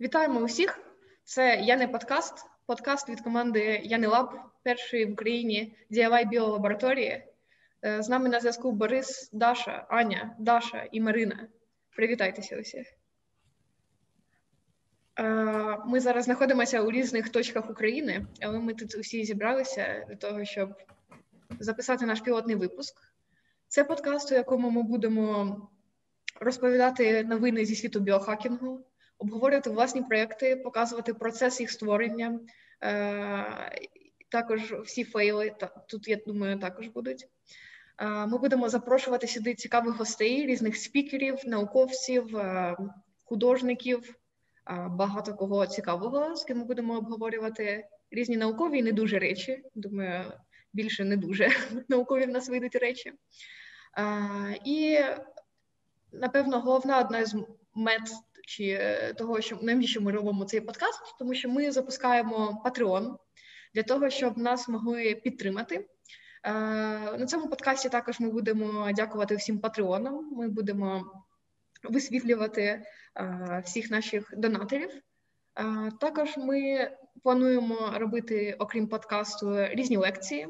Вітаємо усіх! Це Яни Подкаст, подкаст від команди Яни Лаб, першої в Україні DIY біолабораторії. Е, з нами на зв'язку Борис, Даша, Аня, Даша і Марина. Привітайтеся усіх. Е, ми зараз знаходимося у різних точках України, але ми тут усі зібралися для того, щоб записати наш пілотний випуск. Це подкаст, у якому ми будемо розповідати новини зі світу біохакінгу обговорювати власні проекти, показувати процес їх створення. Е, також всі фейли тут, я думаю, також будуть. Е, ми будемо запрошувати сюди цікавих гостей, різних спікерів, науковців, е, художників, багато кого цікавого, з ким ми будемо обговорювати різні наукові і не дуже речі. Думаю, більше не дуже наукові в нас вийдуть речі. І напевно, головна одна з мет чи е, того, що навіщо ми робимо цей подкаст, тому що ми запускаємо Patreon для того, щоб нас могли підтримати. Е, на цьому подкасті також ми будемо дякувати всім патреонам. Ми будемо висвітлювати е, всіх наших донаторів. Також ми плануємо робити, окрім подкасту, різні лекції,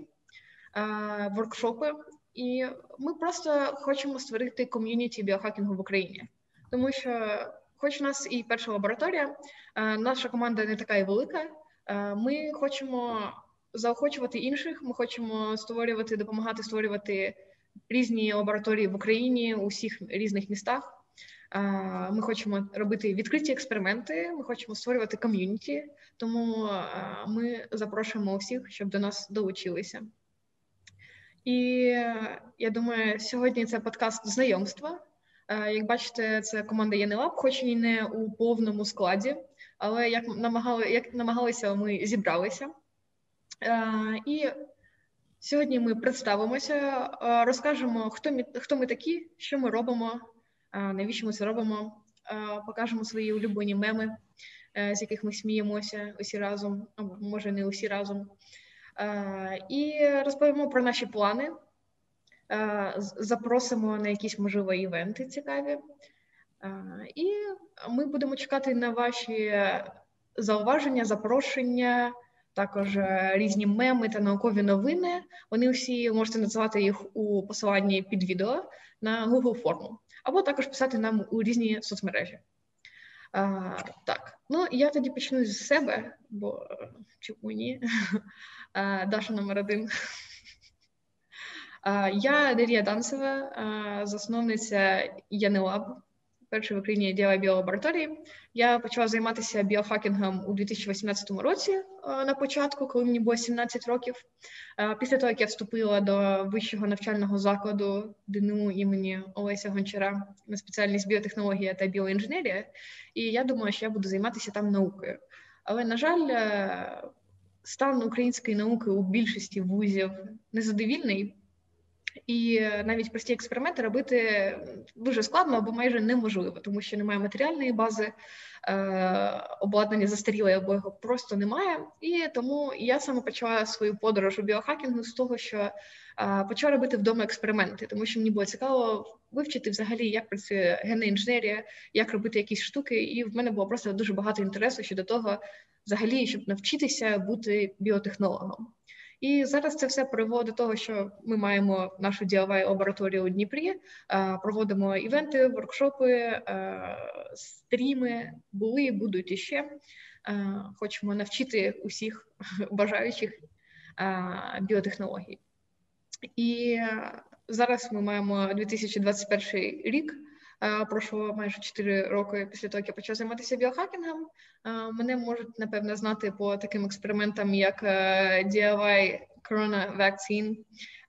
воркшопи, і ми просто хочемо створити ком'юніті біохакінгу в Україні, тому що хоч у нас і перша лабораторія, е, наша команда не така і велика. Е, ми хочемо заохочувати інших. Ми хочемо створювати, допомагати створювати різні лабораторії в Україні у всіх різних містах. Е, ми хочемо робити відкриті експерименти. Ми хочемо створювати ком'юніті, тому ми запрошуємо усіх, щоб до нас долучилися. І я думаю, сьогодні це подкаст знайомства. Е, як бачите, це команда ЄНЕЛАБ, хоч і не у повному складі, але як намагали, як намагалися, ми зібралися. Е, і сьогодні ми представимося, е, розкажемо, хто ми, хто ми такі, що ми робимо, навіщо ми це робимо, покажемо свої улюблені меми, з яких ми сміємося усі разом, або може не усі разом. І розповімо про наші плани. Е, запросимо на якісь можливо івенти цікаві, е, і ми будемо чекати на ваші зауваження, запрошення. Також е, різні меми та наукові новини. Вони всі можете надсилати їх у посиланні під відео на Google форму, або також писати нам у різні соцмережі. А, Так, ну я тоді почну з себе, бо чому ні? Даша номер один. Я Дар'я Данцева, засновниця ЯНЕЛАБ, першої в Україні діла біолабораторії. Я почала займатися біохакінгом у 2018 році на початку, коли мені було 17 років. Після того, як я вступила до вищого навчального закладу ДНУ імені Олеся Гончара на спеціальність біотехнологія та біоінженерія, і я думала, що я буду займатися там наукою. Але, на жаль, е, стан української науки у більшості вузів незадовільний. І е, навіть прості експерименти робити дуже складно або майже неможливо, тому що немає матеріальної бази, е, обладнання застаріле або його просто немає. І тому я саме почала свою подорож у біохакінгу з того, що е, почала робити вдома експерименти, тому що мені було цікаво вивчити взагалі, як працює генна інженерія, як робити якісь штуки. І в мене було просто дуже багато інтересу щодо того, взагалі, щоб навчитися бути біотехнологом. І зараз це все приводить до того, що ми маємо нашу DIY лабораторію у Дніпрі, проводимо івенти, воркшопи, стріми, були, і будуть іще. Хочемо навчити усіх бажаючих біотехнологій. І зараз ми маємо 2021 рік. Пройшло майже 4 роки після того, як я почав займатися біохакінгом. Мене можуть напевно знати по таким експериментам, як е, DIY Corona Vaccine,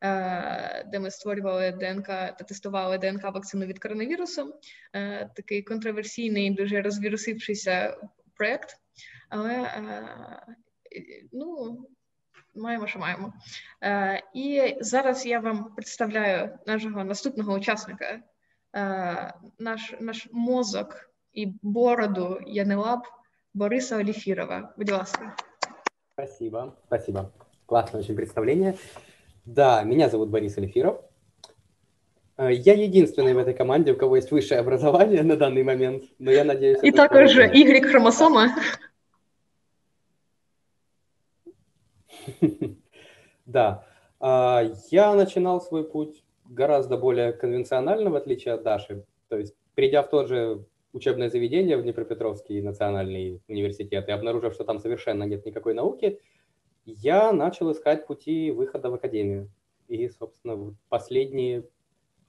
е, де ми створювали ДНК та тестували ДНК вакцину від коронавірусу. Е, такий контроверсійний, дуже розвірусившийся проєкт. Але ну. Маємо, що маємо. І зараз я вам представляю нашого наступного учасника наш наш мозок и бороду Янелаб Бориса Алифирова. Будь ласка. Спасибо, спасибо. Классное очень представление. Да, меня зовут Борис Алифиров. Я единственный в этой команде, у кого есть высшее образование на данный момент, но я надеюсь... И також Y-хромосома. Да. А, я начинал свой путь гораздо более конвенционально, в отличие от Даши. То есть, придя в тот же учебное заведение в Днепропетровский национальный университет и обнаружив, что там совершенно нет никакой науки, я начал искать пути выхода в академию. И, собственно, последние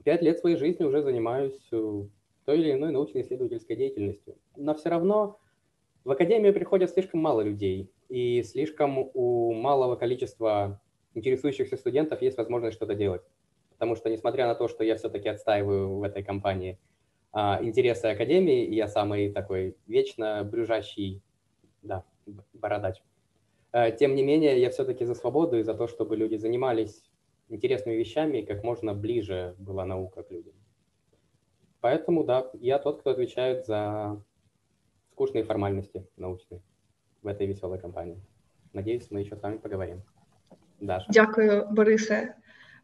пять лет своей жизни уже занимаюсь э, той или иной научно-исследовательской деятельностью. Но все равно в академию приходят слишком мало людей, и слишком у малого количества интересующихся студентов есть возможность что-то делать. Потому что, несмотря на то, что я все-таки отстаиваю в этой компании а, интересы Академии, я самый такой вечно брюжащий, да, бородач, а, тем не менее, я все-таки за свободу и за то, чтобы люди занимались интересными вещами, как можно ближе была наука к людям. Поэтому, да, я тот, кто отвечает за скучные формальности научные в этой веселой компании. Надеюсь, мы еще с вами поговорим. Даша. Дякую, Борисе.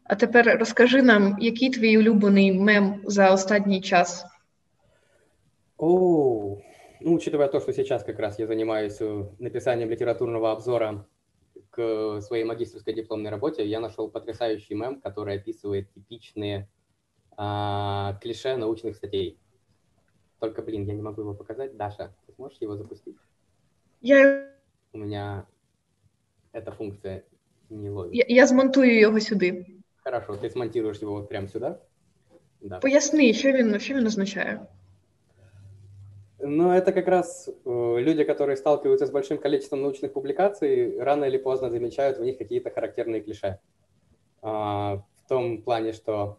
А тепер розкажи нам, який твій улюблений мем за останній час? О, ну, учитывая то, что сейчас как раз я занимаюсь э, написанием литературного обзора к своей магистрской дипломной работе, я нашел потрясающий мем, который описывает типичные а, клише научных статей. Только, блин, я не могу его показать. Даша, ты сможешь его запустить? Я... У меня эта функция не ловит. Я, я змонтую його сюди. Хорошо, ты смонтируешь его вот прямо сюда? Да. Поясни, що він, що він означає? Ну, это как раз э, люди, которые сталкиваются с большим количеством научных публикаций, рано или поздно замечают в них какие-то характерные клише. А, в том плане, что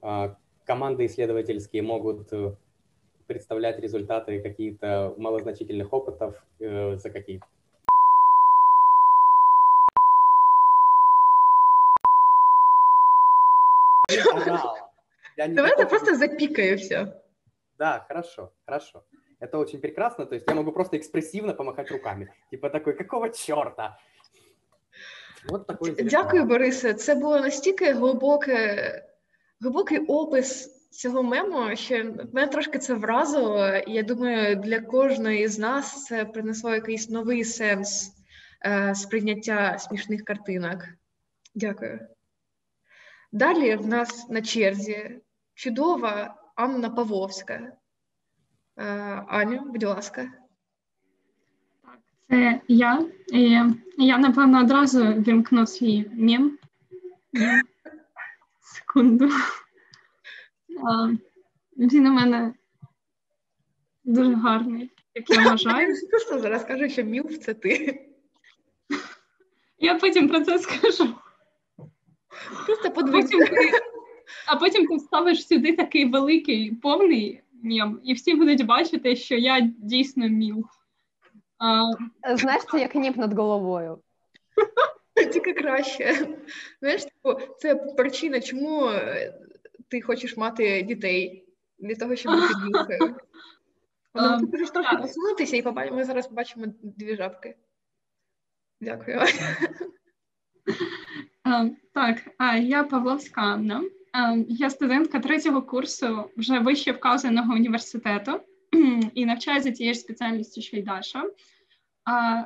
а, команды исследовательские могут э, представлять результаты каких-то малозначительных опытов э, за какие-то Давай это просто запикаю все. Да, хорошо, хорошо. Это очень прекрасно. То есть я могу просто экспрессивно помахать руками. Типа такой, какого черта? Вот такой Дякую, Борисе. Це було настільки глибоке, глибокий опис цього мему, що мене трошки це вразило. І я думаю, для кожної з нас це принесло якийсь новий сенс е, сприйняття смішних картинок. Дякую. Далі в нас на черзі чудова Анна Павловська. Е, Аню, будь ласка. Це я. І Я, напевно, одразу вімкну свій мім. Секунду. Він у мене дуже гарний, як я вважаю. Просто зараз кажу, що мілф це ти. Я потім про це скажу. Просто подивися. А потім ти вставиш сюди такий великий, повний мєм, і всі будуть бачити, що я дійсно міл. А... Знаєш, це як ніп над головою. Тільки краще. Знаєш, типу, це причина, чому ти хочеш мати дітей для того, щоб бути. Але ти можеш трохи посунутися, і ми зараз побачимо дві жабки. Дякую. Так, я Павловська Анна. Я студентка третього курсу вже вище вказаного університету і навчаю за тією ж спеціальністю, що й Даша.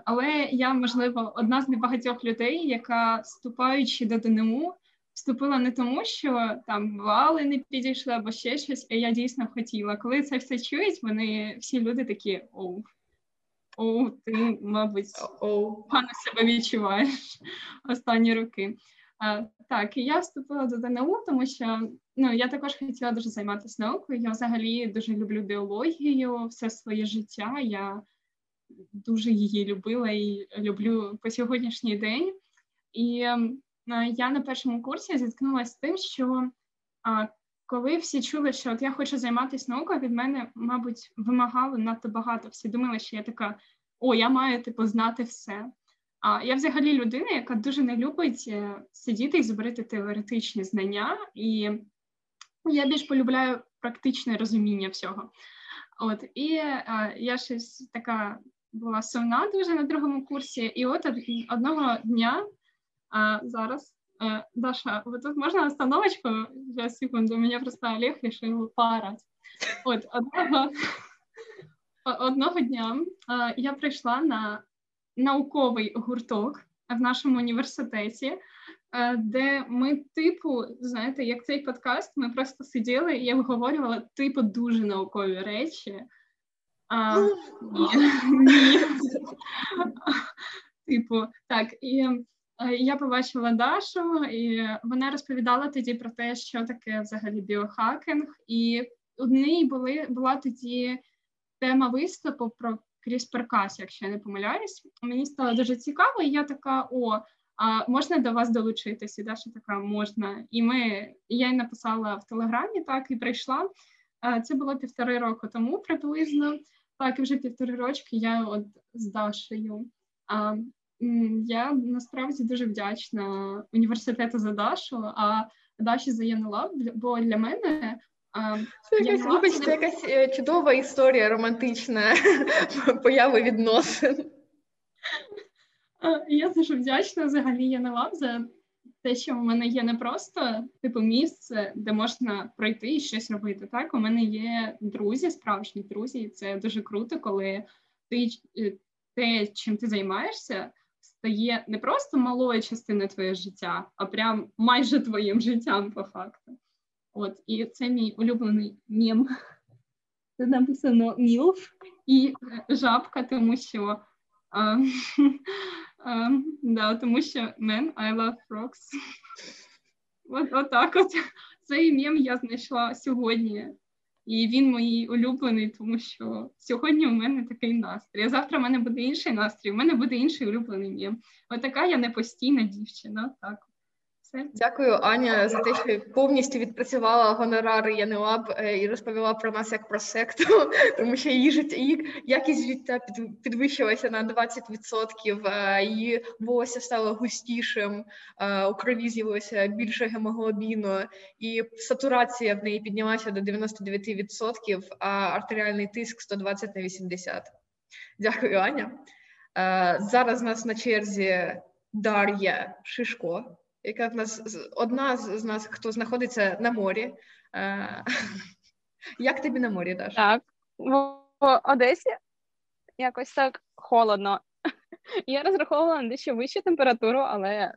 Але я, можливо, одна з небагатьох людей, яка, вступаючи до ДНУ, вступила не тому, що там вали не підійшли або ще щось, а я дійсно хотіла. Коли це все чують, вони всі люди такі оу. Оу, ти, мабуть, погано себе відчуваєш останні роки. А, Так, я вступила до ДНУ, тому що ну, я також хотіла дуже займатися наукою. Я взагалі дуже люблю біологію, все своє життя. Я дуже її любила і люблю по сьогоднішній день. І я на першому курсі зіткнулася з тим, що а, коли всі чули, що от я хочу займатися наукою, від мене, мабуть, вимагали надто багато. Всі думали, що я така: о, я маю типу знати все. А я взагалі людина, яка дуже не любить е, сидіти і збирати теоретичні знання, і я більш полюбляю практичне розуміння всього. От і а, я щось така була сумна дуже на другому курсі, і от одного дня а, зараз Даша, вот тут можно остановочку? Сейчас, секунду, меня просто Олег решил поорать. От одного, одного дня е, я прийшла на науковий гурток в нашому університеті, е, де ми, типу, знаєте, як цей подкаст, ми просто сиділи і обговорювали типу дуже наукові речі. А, ні, ні. Типу, так, і я побачила Дашу, і вона розповідала тоді про те, що таке взагалі біохакінг, і у неї були була тоді тема виступу про CRISPR-Cas, якщо я не помиляюсь. Мені стало дуже цікаво, і я така: о, а можна до вас долучитися? І Даша така можна. І ми я й написала в телеграмі, так і прийшла. Це було півтори року тому приблизно. Так, і вже півтори рочки я от з Дашею. А, Я насправді дуже вдячна університету за Дашу, а Даші за ЄНЛАБ, бо для мене це якась, вибачте, це якась е, чудова історія романтична появи відносин. Я дуже вдячна взагалі ЄНЛАБ за те, що у мене є не просто типу місце, де можна пройти і щось робити. Так, у мене є друзі, справжні друзі, і це дуже круто, коли ти е, те, чим ти займаєшся, стає не просто малою частиною твоєго життя, а прям майже твоїм життям по факту. От, І це мій улюблений мем. Це написано мілф і е, жабка, тому що а, а, да, тому що men, I love frogs. От, Отак от. Цей мем я знайшла сьогодні. І він мій улюблений, тому що сьогодні у мене такий настрій. а Завтра в мене буде інший настрій, у мене буде інший улюблений мєм. Отака я не постійна дівчина. Так. Дякую, Аня, за те, що повністю відпрацювала гонорари ЯНЛАБ е, і розповіла про нас як про секту, тому що її життя, її якість життя підвищилася на 20%, е, її волосся стало густішим, е, у крові з'явилося більше гемоглобіну, і сатурація в неї піднялася до 99%, а артеріальний тиск 120 на 80. Дякую, Аня. Зараз у нас на черзі Дар'я Шишко яка в нас одна з нас, хто знаходиться на морі. Е, як тобі на морі, Даш? Так, в Одесі якось так холодно. Я розраховувала на дещо вищу температуру, але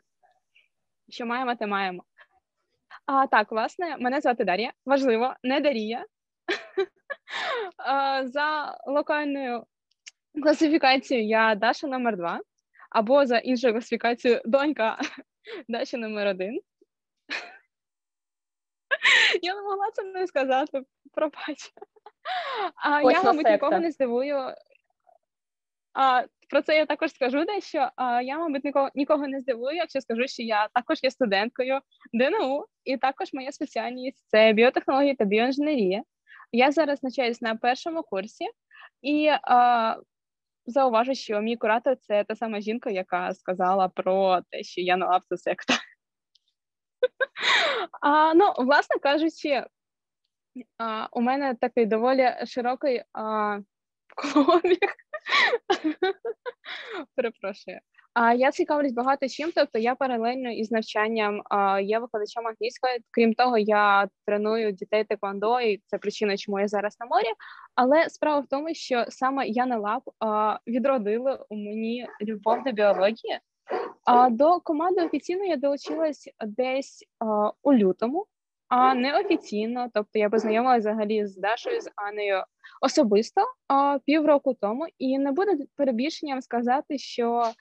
що маємо, те маємо. А так, власне, мене звати Дар'я. Важливо, не Дарія. За локальною класифікацією я Даша номер 2 або за іншою класифікацією донька Дача номер один. Я не могла це не сказати, пробач. А я, мабуть, нікого не здивую. А, Про це я також скажу дещо. А, Я, мабуть, нікого нікого не здивую, якщо скажу, що я також є студенткою ДНУ, і також моя спеціальність це біотехнологія та біоінженерія. Я зараз навчаюсь на першому курсі, і а, зауважу, що мій куратор це та сама жінка, яка сказала про те, що я на секта. А, Ну, власне кажучи, а, у мене такий доволі широкий а, клобік. Перепрошую. А я цікавлюсь багато чим, тобто я паралельно із навчанням є викладачем англійської. Крім того, я треную дітей теквондо, і це причина, чому я зараз на морі. Але справа в тому, що саме Яна Лаб а, відродили у мені любов до біології. А до команди офіційно я долучилась десь у лютому, а неофіційно. Тобто я познайомилася взагалі з Дашою з Анею особисто а, півроку тому, і не буде перебільшенням сказати, що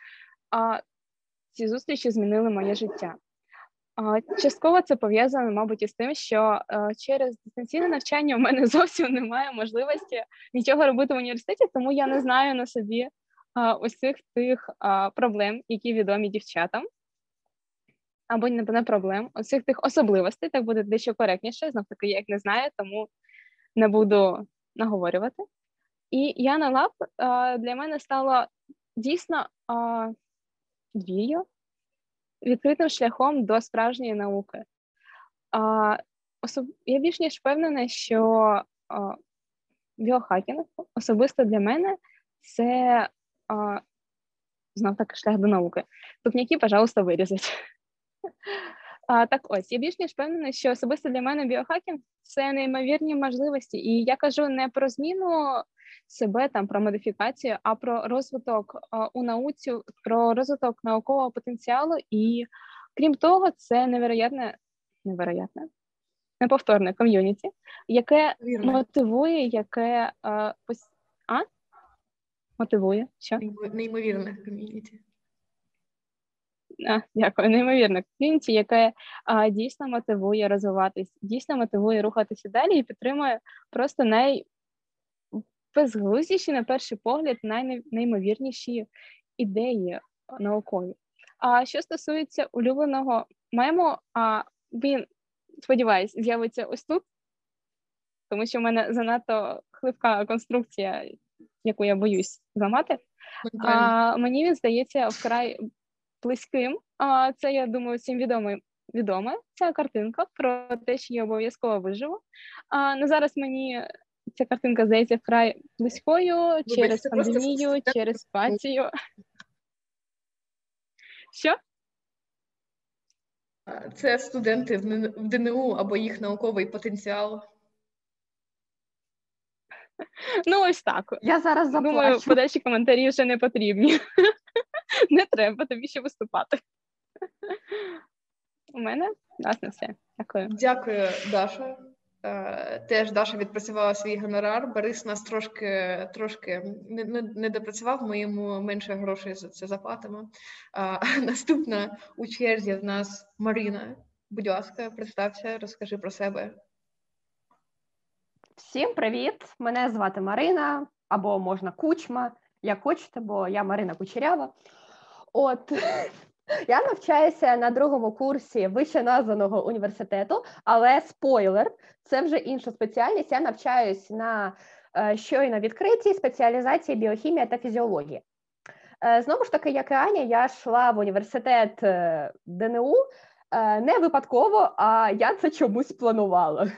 а ці зустрічі змінили моє життя. Частково це пов'язано, мабуть, із тим, що а, через дистанційне навчання у мене зовсім немає можливості нічого робити в університеті, тому я не знаю на собі усіх тих проблем, які відомі дівчатам. Або не, проблем, усіх тих особливостей, так буде дещо коректніше. Знов таки, я їх не знаю, тому не буду наговорювати. І Яна Лаб для мене стала дійсно дію відкритим шляхом до справжньої науки. А, особ... Я більш ніж впевнена, що а, біохакінг особисто для мене це а, знов таки шлях до науки. Тупняки, пожалуйста, вирізать. А, Так, ось я більш ніж впевнена, що особисто для мене біохакінг це неймовірні можливості, і я кажу не про зміну себе там про модифікацію, а про розвиток а, у науці, про розвиток наукового потенціалу. І крім того, це невероятне, невероятне, неповторне ком'юніті, яке Вірно. мотивує, яке а, пос... а? мотивує що? Неймовірне ком'юніті. А, дякую, неймовірно. Ком'юніті, яке а, дійсно мотивує розвиватись, дійсно мотивує рухатися далі і підтримує просто найбезглуздіші, на перший погляд, найнеймовірніші ідеї наукові. А що стосується улюбленого мему, а він, сподіваюсь, з'явиться ось тут, тому що в мене занадто хливка конструкція, яку я боюсь зламати. А, мені він здається вкрай близьким. А це я думаю, всім відомо відоме. Ця картинка про те, що я обов'язково виживу. А на зараз мені ця картинка здається вкрай близькою через пандемію, через спацію. Що? Це студенти в ДНУ або їх науковий потенціал. Ну, ось так. Я зараз Думаю, подальші коментарі вже не потрібні. Не треба тобі ще виступати. У мене власне все. Дякую. Дякую, Даша. Е, Теж Даша відпрацювала свій гонорар. Борис нас трошки трошки не, не, не допрацював, ми йому менше грошей за це заплатимо. А, наступна у черзі в нас Марина. Будь ласка, представся, розкажи про себе. Всім привіт! Мене звати Марина, або можна кучма, як хочете, бо я Марина Кучерява. От я навчаюся на другому курсі вище названого університету, але спойлер, це вже інша спеціальність. Я навчаюсь на е, щойно відкритій спеціалізації біохімія та фізіологія. Е, Знову ж таки, як і Аня, я йшла в університет е, ДНУ не випадково, а я це чомусь планувала.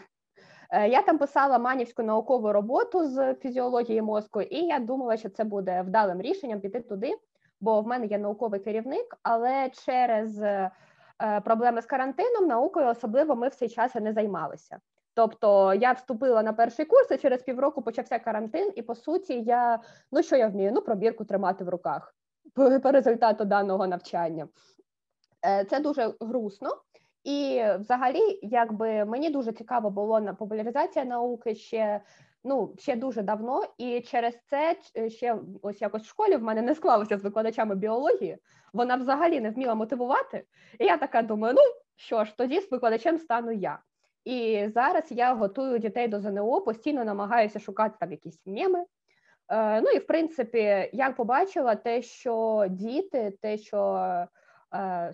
Я там писала манівську наукову роботу з фізіології мозку, і я думала, що це буде вдалим рішенням піти туди, бо в мене є науковий керівник, але через е, проблеми з карантином наукою особливо ми в цей час не займалися. Тобто я вступила на перший курс, і через півроку почався карантин, і по суті, я ну що я вмію? Ну, пробірку тримати в руках по, результату даного навчання. Е, Це дуже грустно. І взагалі, якби мені дуже цікаво було на популяризація науки ще ну ще дуже давно, і через це ще ось якось в школі в мене не склалося з викладачами біології. Вона взагалі не вміла мотивувати. І я така думаю: ну що ж, тоді з викладачем стану я. І зараз я готую дітей до ЗНО, постійно намагаюся шукати там якісь меми. Е, ну і в принципі, я побачила те, що діти, те, що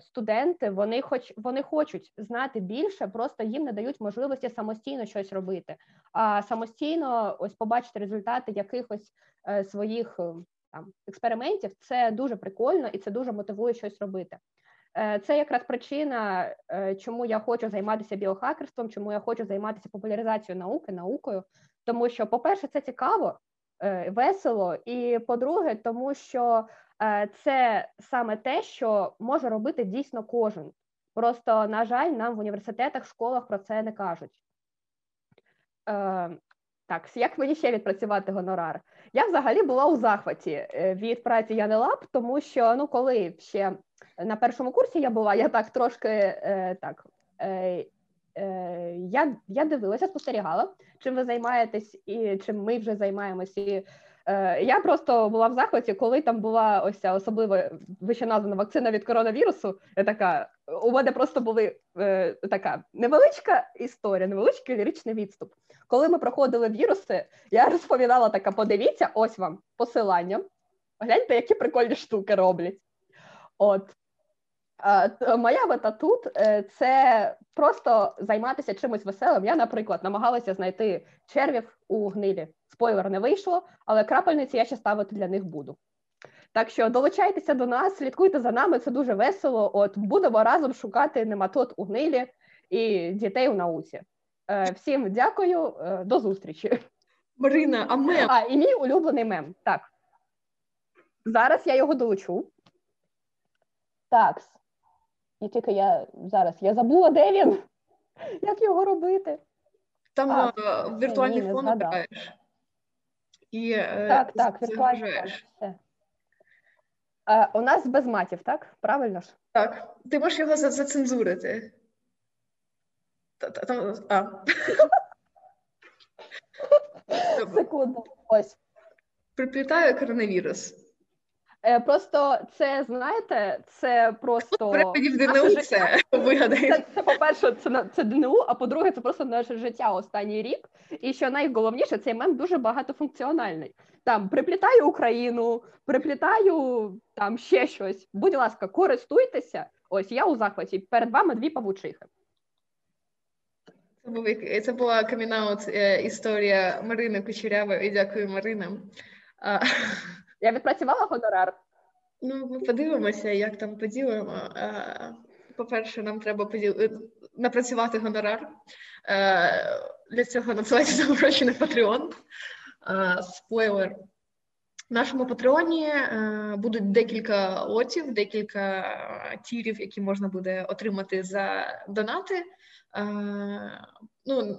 студенти, вони хоч вони хочуть знати більше, просто їм не дають можливості самостійно щось робити. А самостійно ось побачити результати якихось е, своїх е, там експериментів, це дуже прикольно і це дуже мотивує щось робити. Е, Це якраз причина, е, чому я хочу займатися біохакерством, чому я хочу займатися популяризацією науки, наукою. Тому що, по-перше, це цікаво, е, весело, і по-друге, тому що е, це саме те, що може робити дійсно кожен. Просто, на жаль, нам в університетах, школах про це не кажуть. Е, Так, як мені ще відпрацювати гонорар? Я взагалі була у захваті е, від праці Яни Лаб, тому що ну, коли ще на першому курсі я була, я так трошки е, так. Е, е, я, я дивилася, спостерігала, чим ви займаєтесь і чим ми вже займаємось. І е, я просто була в захваті, коли там була ось ця особливо вище вакцина від коронавірусу. Я така, у мене просто були е, така невеличка історія, невеличкий ліричний відступ. Коли ми проходили віруси, я розповідала така: подивіться, ось вам посилання. Гляньте, які прикольні штуки роблять. От моя мета тут е, це просто займатися чимось веселим. Я, наприклад, намагалася знайти червів у гнилі. Спойлер не вийшло, але крапельниці я ще ставити для них буду. Так що долучайтеся до нас, слідкуйте за нами, це дуже весело. От будемо разом шукати нематод у гнилі і дітей у науці. Е, Всім дякую, е, до зустрічі. Марина, а мем? А, і мій улюблений мем. Так. Зараз я його долучу. Так. І тільки я зараз я забула, де він? Як його робити? Там А, а, віртуальний ні, фон обираєш. І е, Так, так, віртуальний фон. Е, у нас без матів, так? Правильно ж? Так, ти можеш його зацензурити. Та- та- Там, а. Секунду. Ось. Приплітаю коронавірус. Е, просто це, знаєте, це просто. Наше ДНУ це вигадай. Це, це по-перше, це, це ДНУ, а по-друге, це просто наше життя останній рік. І що найголовніше, цей мем дуже багатофункціональний. Там приплітаю Україну, приплітаю там ще щось. Будь ласка, користуйтеся. Ось я у захваті. Перед вами дві павучихи. Це, був, це була камінаут історія Марини Кучерявої. І дякую, Марина. Я відпрацювала гонорар. ну, ми подивимося, як там поділимо. По-перше, нам треба поділ... е, напрацювати гонорар. Е, Для цього нам гроші на Patreon. Спойлер. В нашому патреоні е, будуть декілька лотів, декілька е, тірів, які можна буде отримати за донати. Е, ну,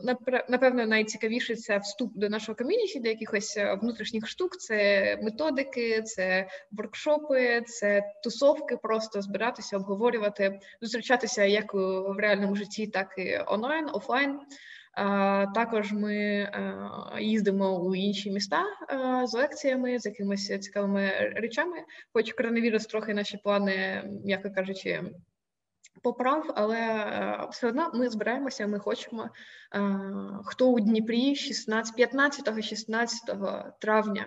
напевно, найцікавіше це вступ до нашого ком'юніті, до якихось внутрішніх штук. Це методики, це воркшопи, це тусовки, просто збиратися, обговорювати, зустрічатися як в реальному житті, так і онлайн, офлайн. Також ми е, їздимо у інші міста е, з лекціями, з якимись цікавими речами. Хоч коронавірус трохи наші плани, м'яко кажучи, поправ, але е, все одно ми збираємося. Ми хочемо. Хто у Дніпрі 16, 15-16 травня.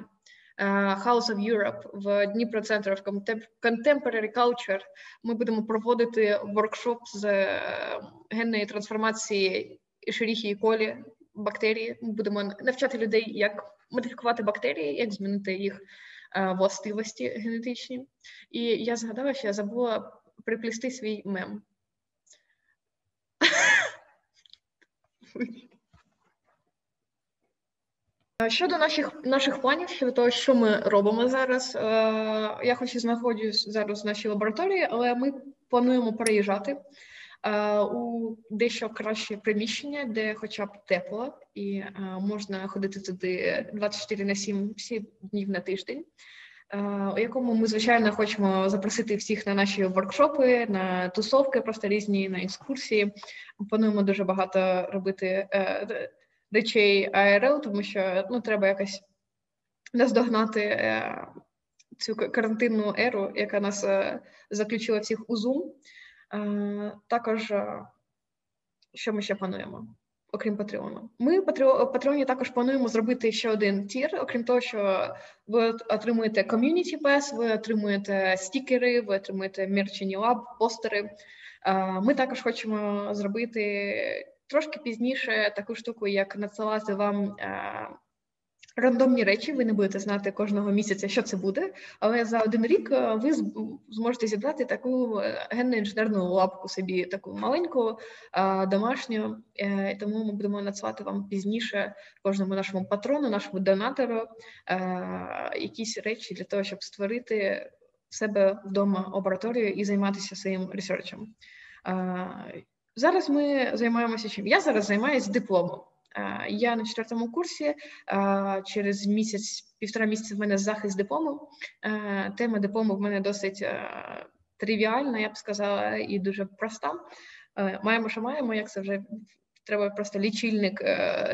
е, House of Europe в Дніпро of Contem- Contemporary Culture ми будемо проводити воркшоп з генної трансформації Escherichia і колі бактерії. Ми будемо навчати людей, як модифікувати бактерії, як змінити їх е, властивості генетичні. І я згадала, що я забула приплести свій мем. Щодо наших наших планів, щодо того, що ми робимо зараз, е, я хоч і знаходжусь зараз в нашій лабораторії, але ми плануємо переїжджати у дещо краще приміщення, де хоча б тепло, і е, можна ходити туди 24 на 7, 7 днів на тиждень. е, У якому ми звичайно хочемо запросити всіх на наші воркшопи, на тусовки, просто різні на екскурсії. Плануємо дуже багато робити е, речей АРЛ, тому що ну треба якось наздогнати е, цю карантинну еру, яка нас е, заключила всіх у Zoom. Е, Також е, що ми ще плануємо? Окрім Патреону, ми в Патреоні також плануємо зробити ще один tier. Окрім того, що ви отримуєте community pass, ви отримуєте стікери, ви отримуєте мерчені лаб, постери. Е, Ми також хочемо зробити трошки пізніше таку штуку, як надсилати вам е, рандомні речі. Ви не будете знати кожного місяця, що це буде, але за один рік е, ви зможете зібрати таку е, генно-інженерну лабку собі, таку маленьку, е, домашню. Тому ми будемо надсилати вам пізніше кожному нашому патрону, нашому донатору якісь речі для того, щоб створити в себе вдома лабораторію і займатися своїм ресерчем. Зараз ми займаємося чим? Я зараз займаюся дипломом. Е, Я на четвертому курсі. е, Через місяць, півтора місяця в мене захист диплому. Е, Тема диплому в мене досить тривіальна, я б сказала, і дуже проста. Маємо, що маємо, як це вже треба просто лічильник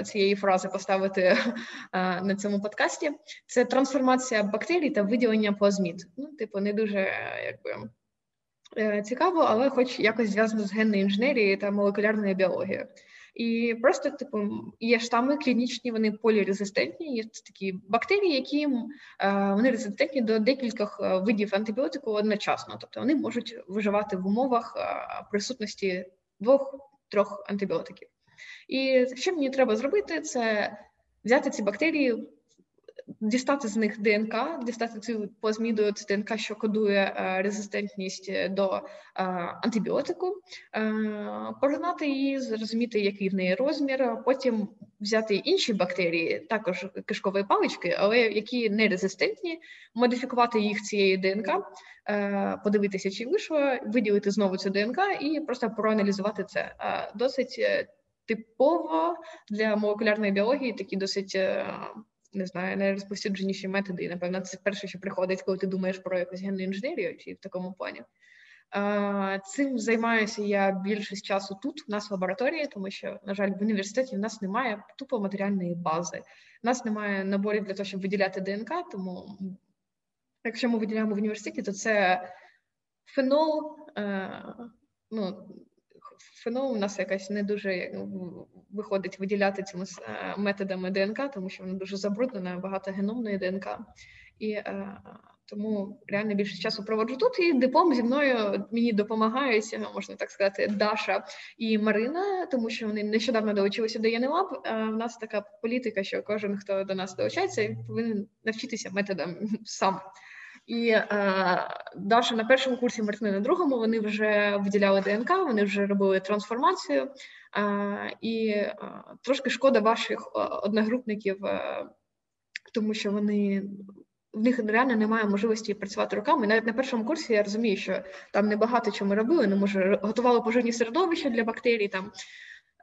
цієї фрази поставити на цьому подкасті. Це трансформація бактерій та виділення плазмід. Ну, типу, не дуже якби. Цікаво, але хоч якось зв'язано з генною інженерією та молекулярною біологією. І просто, типу, є штами клінічні, вони полірезистентні. Є такі бактерії, які е, вони резистентні до декількох е, видів антибіотику одночасно. Тобто вони можуть виживати в умовах е, присутності двох-трьох антибіотиків. І що мені треба зробити, це взяти ці бактерії, дістати з них ДНК, дістати цю плазміду з ДНК, що кодує резистентність до антибіотику, погнати її, зрозуміти, який в неї розмір, потім взяти інші бактерії, також кишкової палички, але які не резистентні, модифікувати їх цією ДНК, подивитися, чи вийшло, виділити знову цю ДНК і просто проаналізувати це. Досить е, типово для молекулярної біології, такі досить е, не знаю, найрозповсюдженіші методи. І, напевно, це перше, що приходить, коли ти думаєш про якусь генну інженерію, чи в такому плані. Цим займаюся я більшість часу тут, у нас в лабораторії, тому що, на жаль, в університеті в нас немає тупо матеріальної бази. У нас немає наборів для того, щоб виділяти ДНК. Тому, якщо ми виділяємо в університеті, то це фенол. Е, ну, фенол у нас якась не дуже виходить виділяти цими е, методами ДНК, тому що вона дуже забруднена, багато геномної ДНК. І е, тому реально більше часу проводжу тут. І диплом зі мною мені допомагають, е, можна так сказати, Даша і Марина, тому що вони нещодавно долучилися до ЄНЕЛАБ. У нас така політика, що кожен, хто до нас долучається, повинен навчитися методам сам. І е, Даша на першому курсі, Мартини на другому, вони вже виділяли ДНК, вони вже робили трансформацію. Е, і е, трошки шкода ваших е, одногрупників, е, тому що вони. В них реально немає можливості працювати руками. Навіть на першому курсі я розумію, що там небагато чого ми робили. Ну, може, готували пожежні середовища для бактерій, там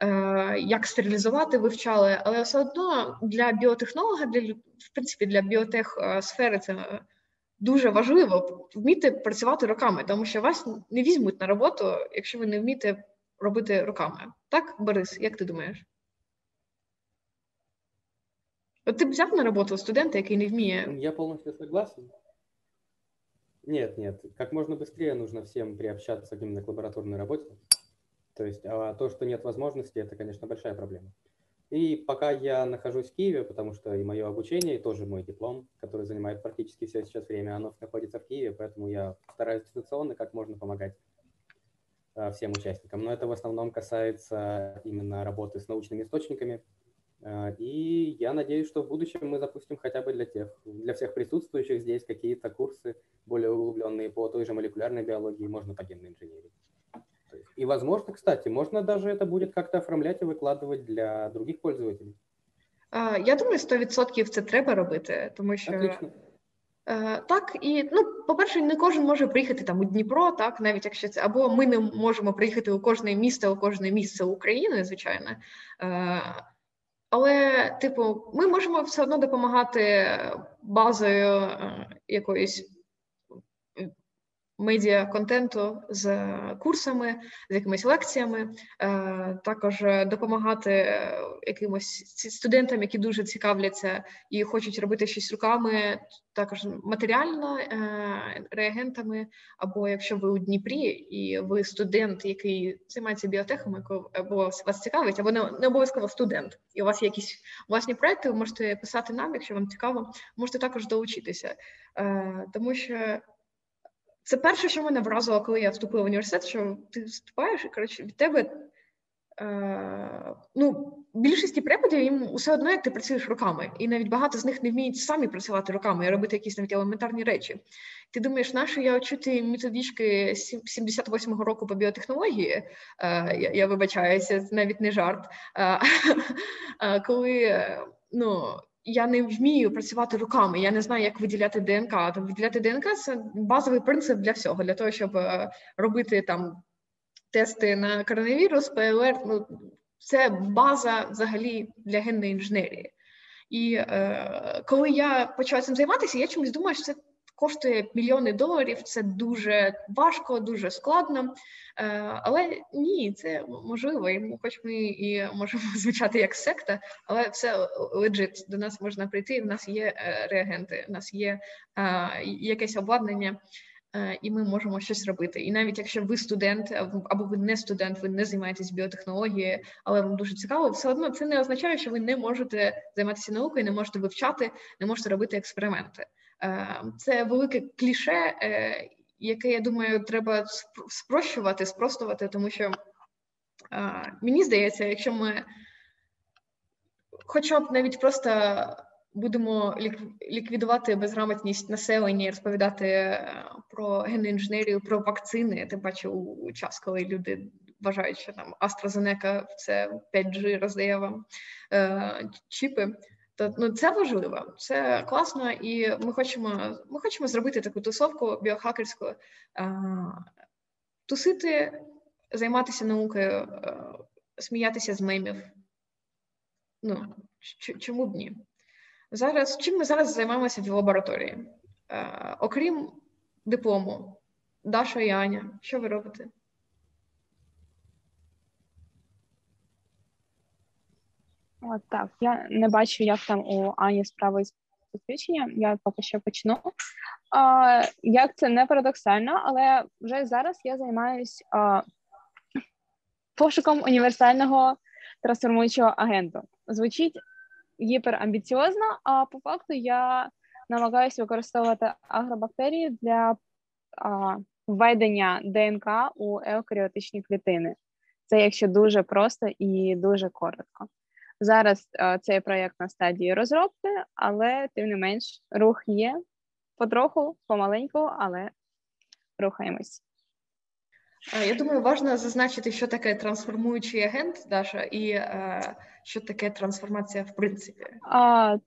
е, як стерилізувати, вивчали, але все одно для біотехнолога, для в принципі, для біотех сфери це дуже важливо вміти працювати руками, тому що вас не візьмуть на роботу, якщо ви не вмієте робити руками. Так, Борис, як ти думаєш? От ти б взяв на роботу студента, який не вміє. Я полностью согласен. Нет, нет, как можно быстрее нужно всем приобщаться именно к лабораторной работе. То есть а то, что нет возможности, это, конечно, большая проблема. И пока я нахожусь в Киеве, потому что и мое обучение, и тоже мой диплом, который занимает практически все сейчас время, оно находится в Киеве, поэтому я стараюсь дистанционно как можно помогать а, всем участникам. Но это в основном касается именно работы с научными источниками. А, и я надеюсь, что в будущем мы запустим хотя бы для тех, для всех присутствующих здесь какие-то курсы более углубленные по той же молекулярной биологии, можно по генной инженерии. И, возможно, кстати, можно даже это будет как-то оформлять і викладувати для других пользователей. Я думаю, 100% це треба робити, тому що Отлично. так і ну, по-перше, не кожен може приїхати там у Дніпро, так навіть якщо це або ми не можемо приїхати у кожне місто, у кожне місце України, звичайно. Але, типу, ми можемо все одно допомагати базою якоїсь медіа контенту з курсами, з якимись лекціями, е, також допомагати е, якимось студентам, які дуже цікавляться і хочуть робити щось руками, також матеріально е, реагентами. Або якщо ви у Дніпрі і ви студент, який займається біотехами, або вас цікавить, або не обов'язково студент, і у вас є якісь власні проекти, ви можете писати нам, якщо вам цікаво, можете також долучитися, тому що. Це перше, що мене вразило, коли я вступила в університет, що ти вступаєш і коротше від тебе е, ну, більшості преподів їм усе одно, як ти працюєш руками, і навіть багато з них не вміють самі працювати руками і робити якісь навіть елементарні речі. Ти думаєш, нащо я очути методички 78-го року по біотехнології? Е, я, я вибачаюся, це навіть не жарт. Е, е, коли ну я не вмію працювати руками, я не знаю, як виділяти ДНК. Там виділяти ДНК це базовий принцип для всього, для того, щоб е, робити там тести на коронавірус, ПЛР. Ну це база взагалі для генної інженерії. І е, коли я почала цим займатися, я чомусь думаю, що це коштує мільйони доларів. Це дуже важко, дуже складно. Е, але ні, це можливо. І хоч ми і можемо звучати як секта, але все лежить. До нас можна прийти. В нас є е, реагенти, в нас є е, якесь обладнання. І ми можемо щось робити. І навіть якщо ви студент, або ви не студент, ви не займаєтесь біотехнологією, але вам дуже цікаво, все одно це не означає, що ви не можете займатися наукою, не можете вивчати, не можете робити експерименти. Це велике кліше, яке я думаю, треба спрощувати, спростувати, тому що мені здається, якщо ми хоча б навіть просто будемо ліквідувати безграмотність населення і розповідати е, про генну інженерію, про вакцини. Тим паче у час, коли люди вважають, що там AstraZeneca це 5G роздає вам е, чіпи. То ну це важливо, це класно, і ми хочемо ми хочемо зробити таку тусовку біохакерську, е, тусити, займатися наукою, е, сміятися з мемів. Ну чому б ні? Зараз чим ми зараз займаємося в лабораторії? Е, Окрім диплому, Даша і Аня, що ви робите? О, так, я не бачу, як там у Ані справи з підключенням. Я поки що почну. А, Як це не парадоксально, але вже зараз я займаюся пошуком універсального трансформуючого агенту. Звучить гіперамбіціозно, а по факту я намагаюся використовувати агробактерії для а, введення ДНК у еукаріотичні клітини. Це якщо дуже просто і дуже коротко. Зараз а, цей проєкт на стадії розробки, але тим не менш рух є потроху, помаленьку, але рухаємось. Я думаю, важливо зазначити, що таке трансформуючий агент, Даша, і е, що таке трансформація в принципі. А...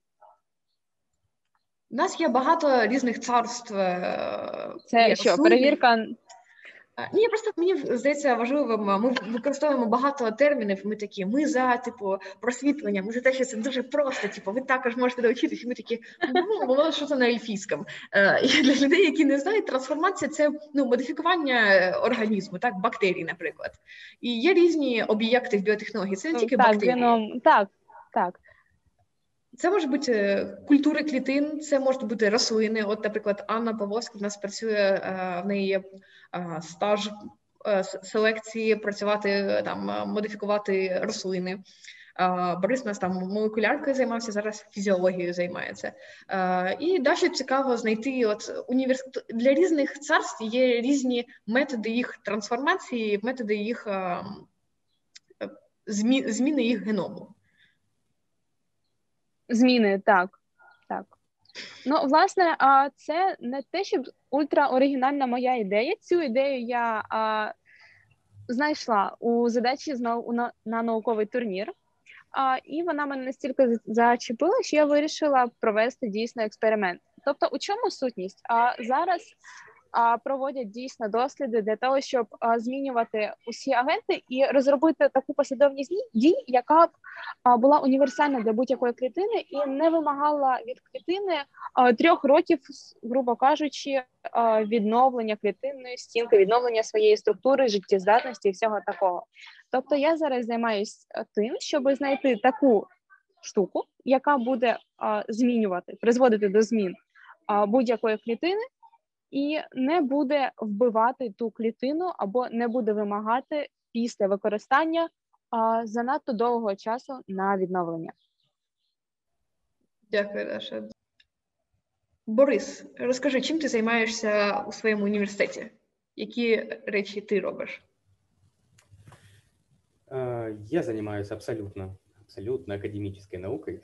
У нас є багато різних царств. Е, Це що, перевірка ні, просто мені здається важливим. Ми використовуємо багато термінів. Ми такі, ми за типу просвітлення, ми за те, що це дуже просто. Типу, ви також можете навчитися. Ми такі ну що це на ельфійському. Е, і Для людей, які не знають, трансформація це ну модифікування організму, так бактерій, наприклад. І є різні об'єкти в біотехнології. Це не тільки так, бактерії. Геном, так, так. Це може бути е, культури клітин, це можуть бути рослини. От, наприклад, Анна Павловська в нас працює е, в неї є е, стаж селекції, працювати там, модифікувати рослини. Борис нас там молекуляркою займався, зараз фізіологією займається. І далі цікаво знайти от універс... для різних царств є різні методи їх трансформації, методи їх зміни їх геному. Зміни, так. так. Ну, власне, це не те, щоб ультраоригінальна моя ідея. Цю ідею я а, знайшла у задачі на, на науковий турнір. А, І вона мене настільки зачепила, що я вирішила провести дійсно експеримент. Тобто, у чому сутність? А зараз проводять дійсно досліди для того, щоб змінювати усі агенти і розробити таку послідовність дій, яка б була універсальна для будь-якої клітини і не вимагала від клітини трьох років, грубо кажучи, відновлення клітинної стінки, відновлення своєї структури, життєздатності і всього такого. Тобто, я зараз займаюся тим, щоб знайти таку штуку, яка буде змінювати, призводити до змін будь-якої клітини і не буде вбивати ту клітину або не буде вимагати після використання а, занадто довгого часу на відновлення. Дякую, Даша. Борис, розкажи, чим ти займаєшся у своєму університеті? Які речі ти робиш? Я занимаюсь абсолютно, абсолютно академической наукой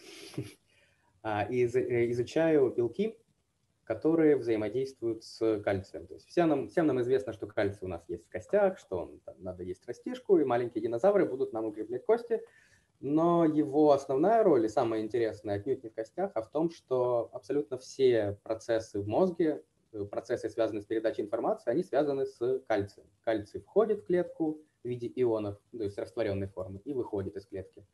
и изучаю белки которые взаимодействуют с кальцием. То есть всем нам, всем нам известно, что кальций у нас есть в костях, что он, там, надо есть растишку, и маленькие динозавры будут нам укреплять кости. Но его основная роль и самое интересное отнюдь не в костях, а в том, что абсолютно все процессы в мозге, э, процессы, связанные с передачей информации, они связаны с кальцием. Кальций входит в клетку в виде ионов, то есть растворенной формы, и выходит из клетки.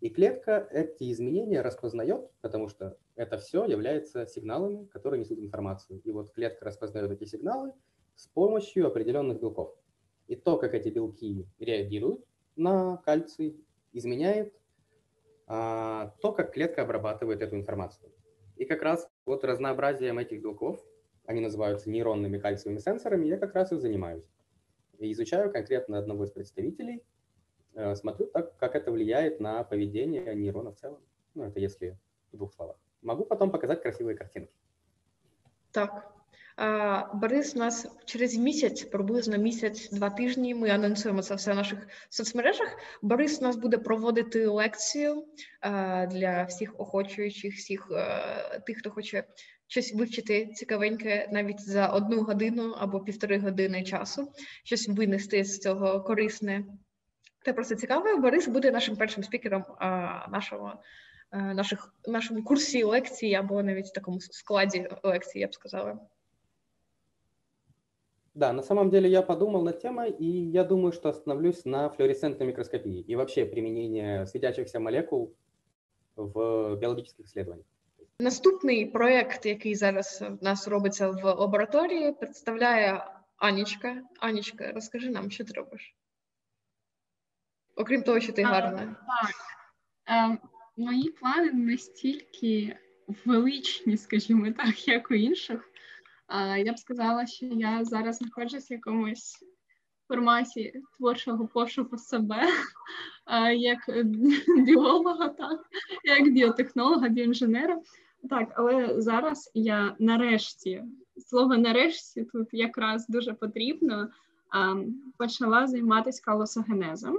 И клетка эти изменения распознает, потому что это все является сигналами, которые несут информацию. И вот клетка распознает эти сигналы с помощью определенных белков. И то, как эти белки реагируют на кальций, изменяет а, то, как клетка обрабатывает эту информацию. И как раз вот разнообразием этих белков, они называются нейронными кальциевыми сенсорами, я как раз и занимаюсь. И изучаю конкретно одного из представителей – смотрю, так, как это влияет на поведение нейрона в целом. Ну, это если в двух словах. Могу потом показать красивые картинки. Так, Борис у нас через місяць, приблизно місяць-два тижні. Ми анонсуємо це все в наших соцмережах. Борис у нас буде проводити лекцію для всіх охочуючих, всіх тих, хто хоче щось вивчити цікавеньке навіть за одну годину або півтори години часу, щось винести з цього корисне. Це просто цікаво. Борис буде нашим першим спікером нашого. Наших нашому курсі лекцій або навіть в такому складі лекцій, я б сказала. Да, на самом деле я подумал над темой, и я думаю, что остановлюсь на флуоресцентной микроскопии и вообще применение светящихся молекул в біологічних исследованиях. Наступний проєкт, який зараз в нас робиться в лабораторії, представляє Анічка. Анічка, розкажи нам, що ти робиш? Окрім того, що ти гарна. Так. Е, мої плани настільки величні, скажімо так, як у інших. Я б сказала, що я зараз знаходжусь в якомусь форматі творчого пошуку себе, як біолога, так, як біотехнолога, біоінженера. Так, але зараз я нарешті, слово нарешті тут якраз дуже потрібно, почала займатися калосогенезом.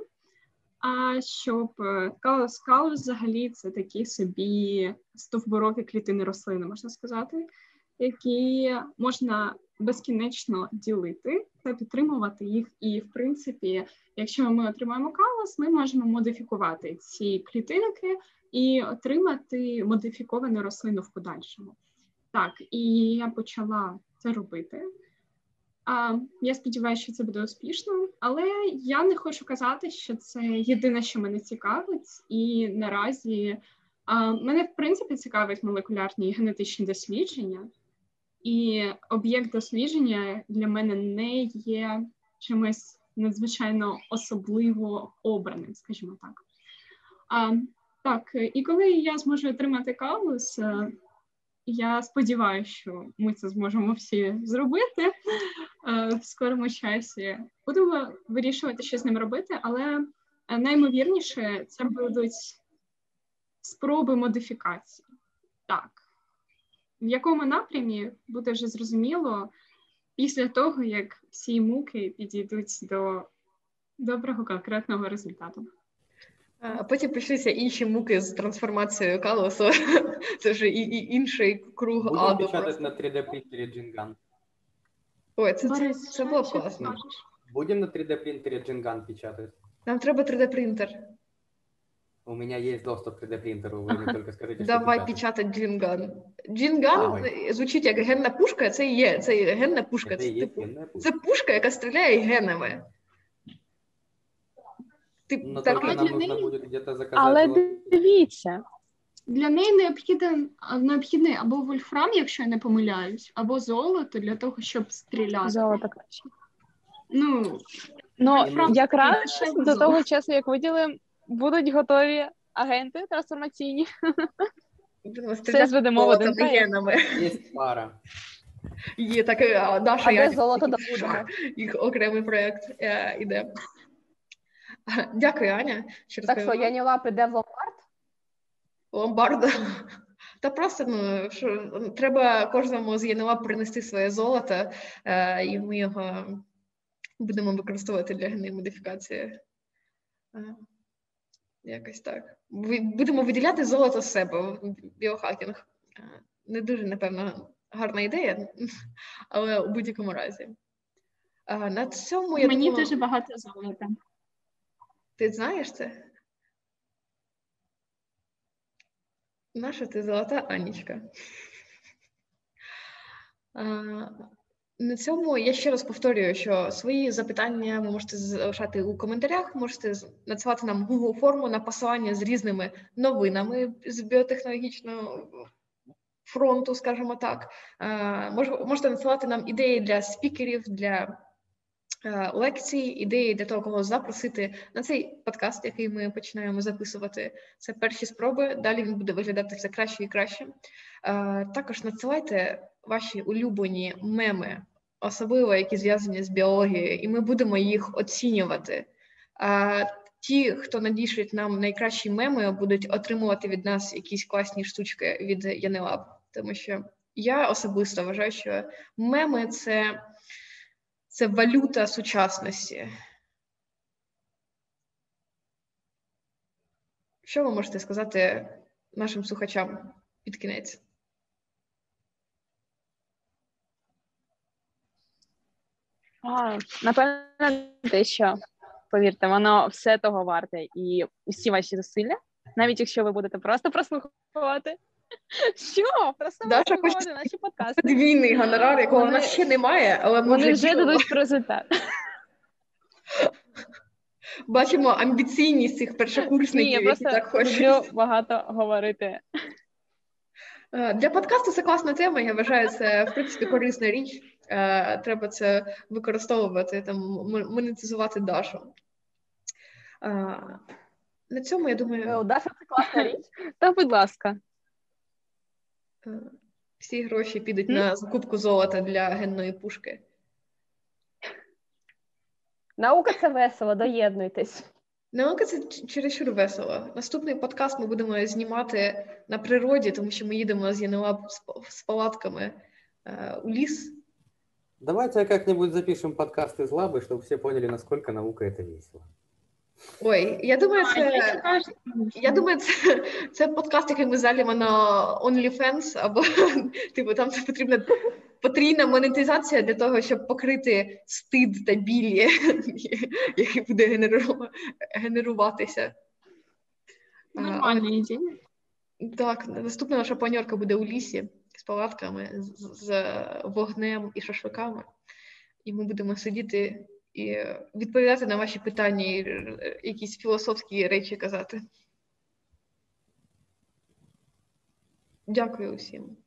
А щоб е, калос взагалі це такі собі стовбурові клітини рослини, можна сказати які можна безкінечно ділити та підтримувати їх. І, в принципі, якщо ми отримаємо калос, ми можемо модифікувати ці клітинки і отримати модифіковану рослину в подальшому. Так, і я почала це робити. Я сподіваюся, що це буде успішно, але я не хочу казати, що це єдине, що мене цікавить, і наразі мене в принципі цікавить молекулярні і генетичні дослідження. І об'єкт дослідження для мене не є чимось надзвичайно особливо обраним, скажімо так. А, Так, і коли я зможу отримати калус, е, я сподіваюся, що ми це зможемо всі зробити е, в скорому часі. Будемо вирішувати, що з ним робити, але наймовірніше це будуть спроби модифікації. Так в якому напрямі буде вже зрозуміло після того, як всі муки підійдуть до доброго конкретного результату. А потім почалися інші муки з трансформацією калосу. Це вже і, і інший круг Будемо аду. печатати на 3D принтері Джинган. Ой, це, це, це було класно. Будемо на 3D принтері Джинган печатати. Нам треба 3D принтер. У меня есть доступ к 3D-принтеру, ви не тільки скажіть, що Давай печатати джинган. Джинган звучить як генна пушка, це і є, це і генна пушка. Це, це, типу, пушка. це пушка, яка стріляє генами. Ти, ну, так, нам неї... буде где-то заказати. Але дивіться. Для неї необхіден, необхідний або вольфрам, якщо я не помиляюсь, або золото для того, щоб стріляти. Золото краще. Ну, ну якраз до того часу, як виділимо будуть готові агенти трансформаційні. Все зведемо в один Є пара. Є таке, Даша, я золото добудемо. Їх окремий проєкт е, іде. Дякую, Аня. Що так що, Яніла піде в ломбард? Ломбард? Та просто ну, що, треба кожному з ЄНЛА принести своє золото, е, і ми його будемо використовувати для генної модифікації. Е. Якось так. Будемо виділяти золото з себе біохакінг. Не дуже, напевно, гарна ідея, але у будь-якому разі. На цьому я Мені думала... дуже багато золота. Ти знаєш це? Наша ти золота Анічка. На цьому я ще раз повторюю, що свої запитання ви можете залишати у коментарях, можете надсилати нам Google форму на посилання з різними новинами з біотехнологічного фронту, скажімо так. Можете надсилати нам ідеї для спікерів, для лекцій, ідеї для того, кого запросити на цей подкаст, який ми починаємо записувати. Це перші спроби. Далі він буде виглядати все краще і краще. Також надсилайте ваші улюблені меми особливо які зв'язані з біологією, і ми будемо їх оцінювати. Ті, хто надішлють нам найкращі меми, будуть отримувати від нас якісь класні штучки від Янелаб, тому що я особисто вважаю, що меми це, це валюта сучасності. Що ви можете сказати нашим слухачам під кінець? А, напевно, те, що повірте, воно все того варте, і усі ваші зусилля, навіть якщо ви будете просто прослуховувати. Що? Просто Даша прослуховувати наші подкасти. Подвійний гонорар, якого Вони- в нас ще немає, але ми Вони вже вже дадуть результат. бачимо амбіційність цих Ні, першокурсників, я які так хочуть. люблю багато говорити. Е, Для подкасту це класна тема. Я вважаю, це в принципі корисна річ. Е, Треба це використовувати, там монетизувати Дашу. Е, На цьому я думаю, Даша це класна річ. Та, будь ласка. е, всі гроші підуть М? на закупку золота для генної пушки. Наука це весело, доєднуйтесь. Наука це ч- чересчур весело. Наступний подкаст ми будемо знімати на природі, тому що ми їдемо з ЄНЛА з, па- з палатками е, у ліс. Давайте как-нибудь запишем подкаст из лабы, чтобы все поняли, насколько наука это весело. Ой, я думаю, це. Я думаю, це, це подкаст, який ми залімо на OnlyFans, або типу там це потрібна потрійна монетизація для того, щоб покрити стид та білі, який буде генеру- генеруватися. Нормальна ідея. Так, наступна наша паньорка буде у лісі з палатками, з, з вогнем і шашликами. І ми будемо сидіти і відповідати на ваші питання, і е, якісь філософські речі казати. Дякую усім.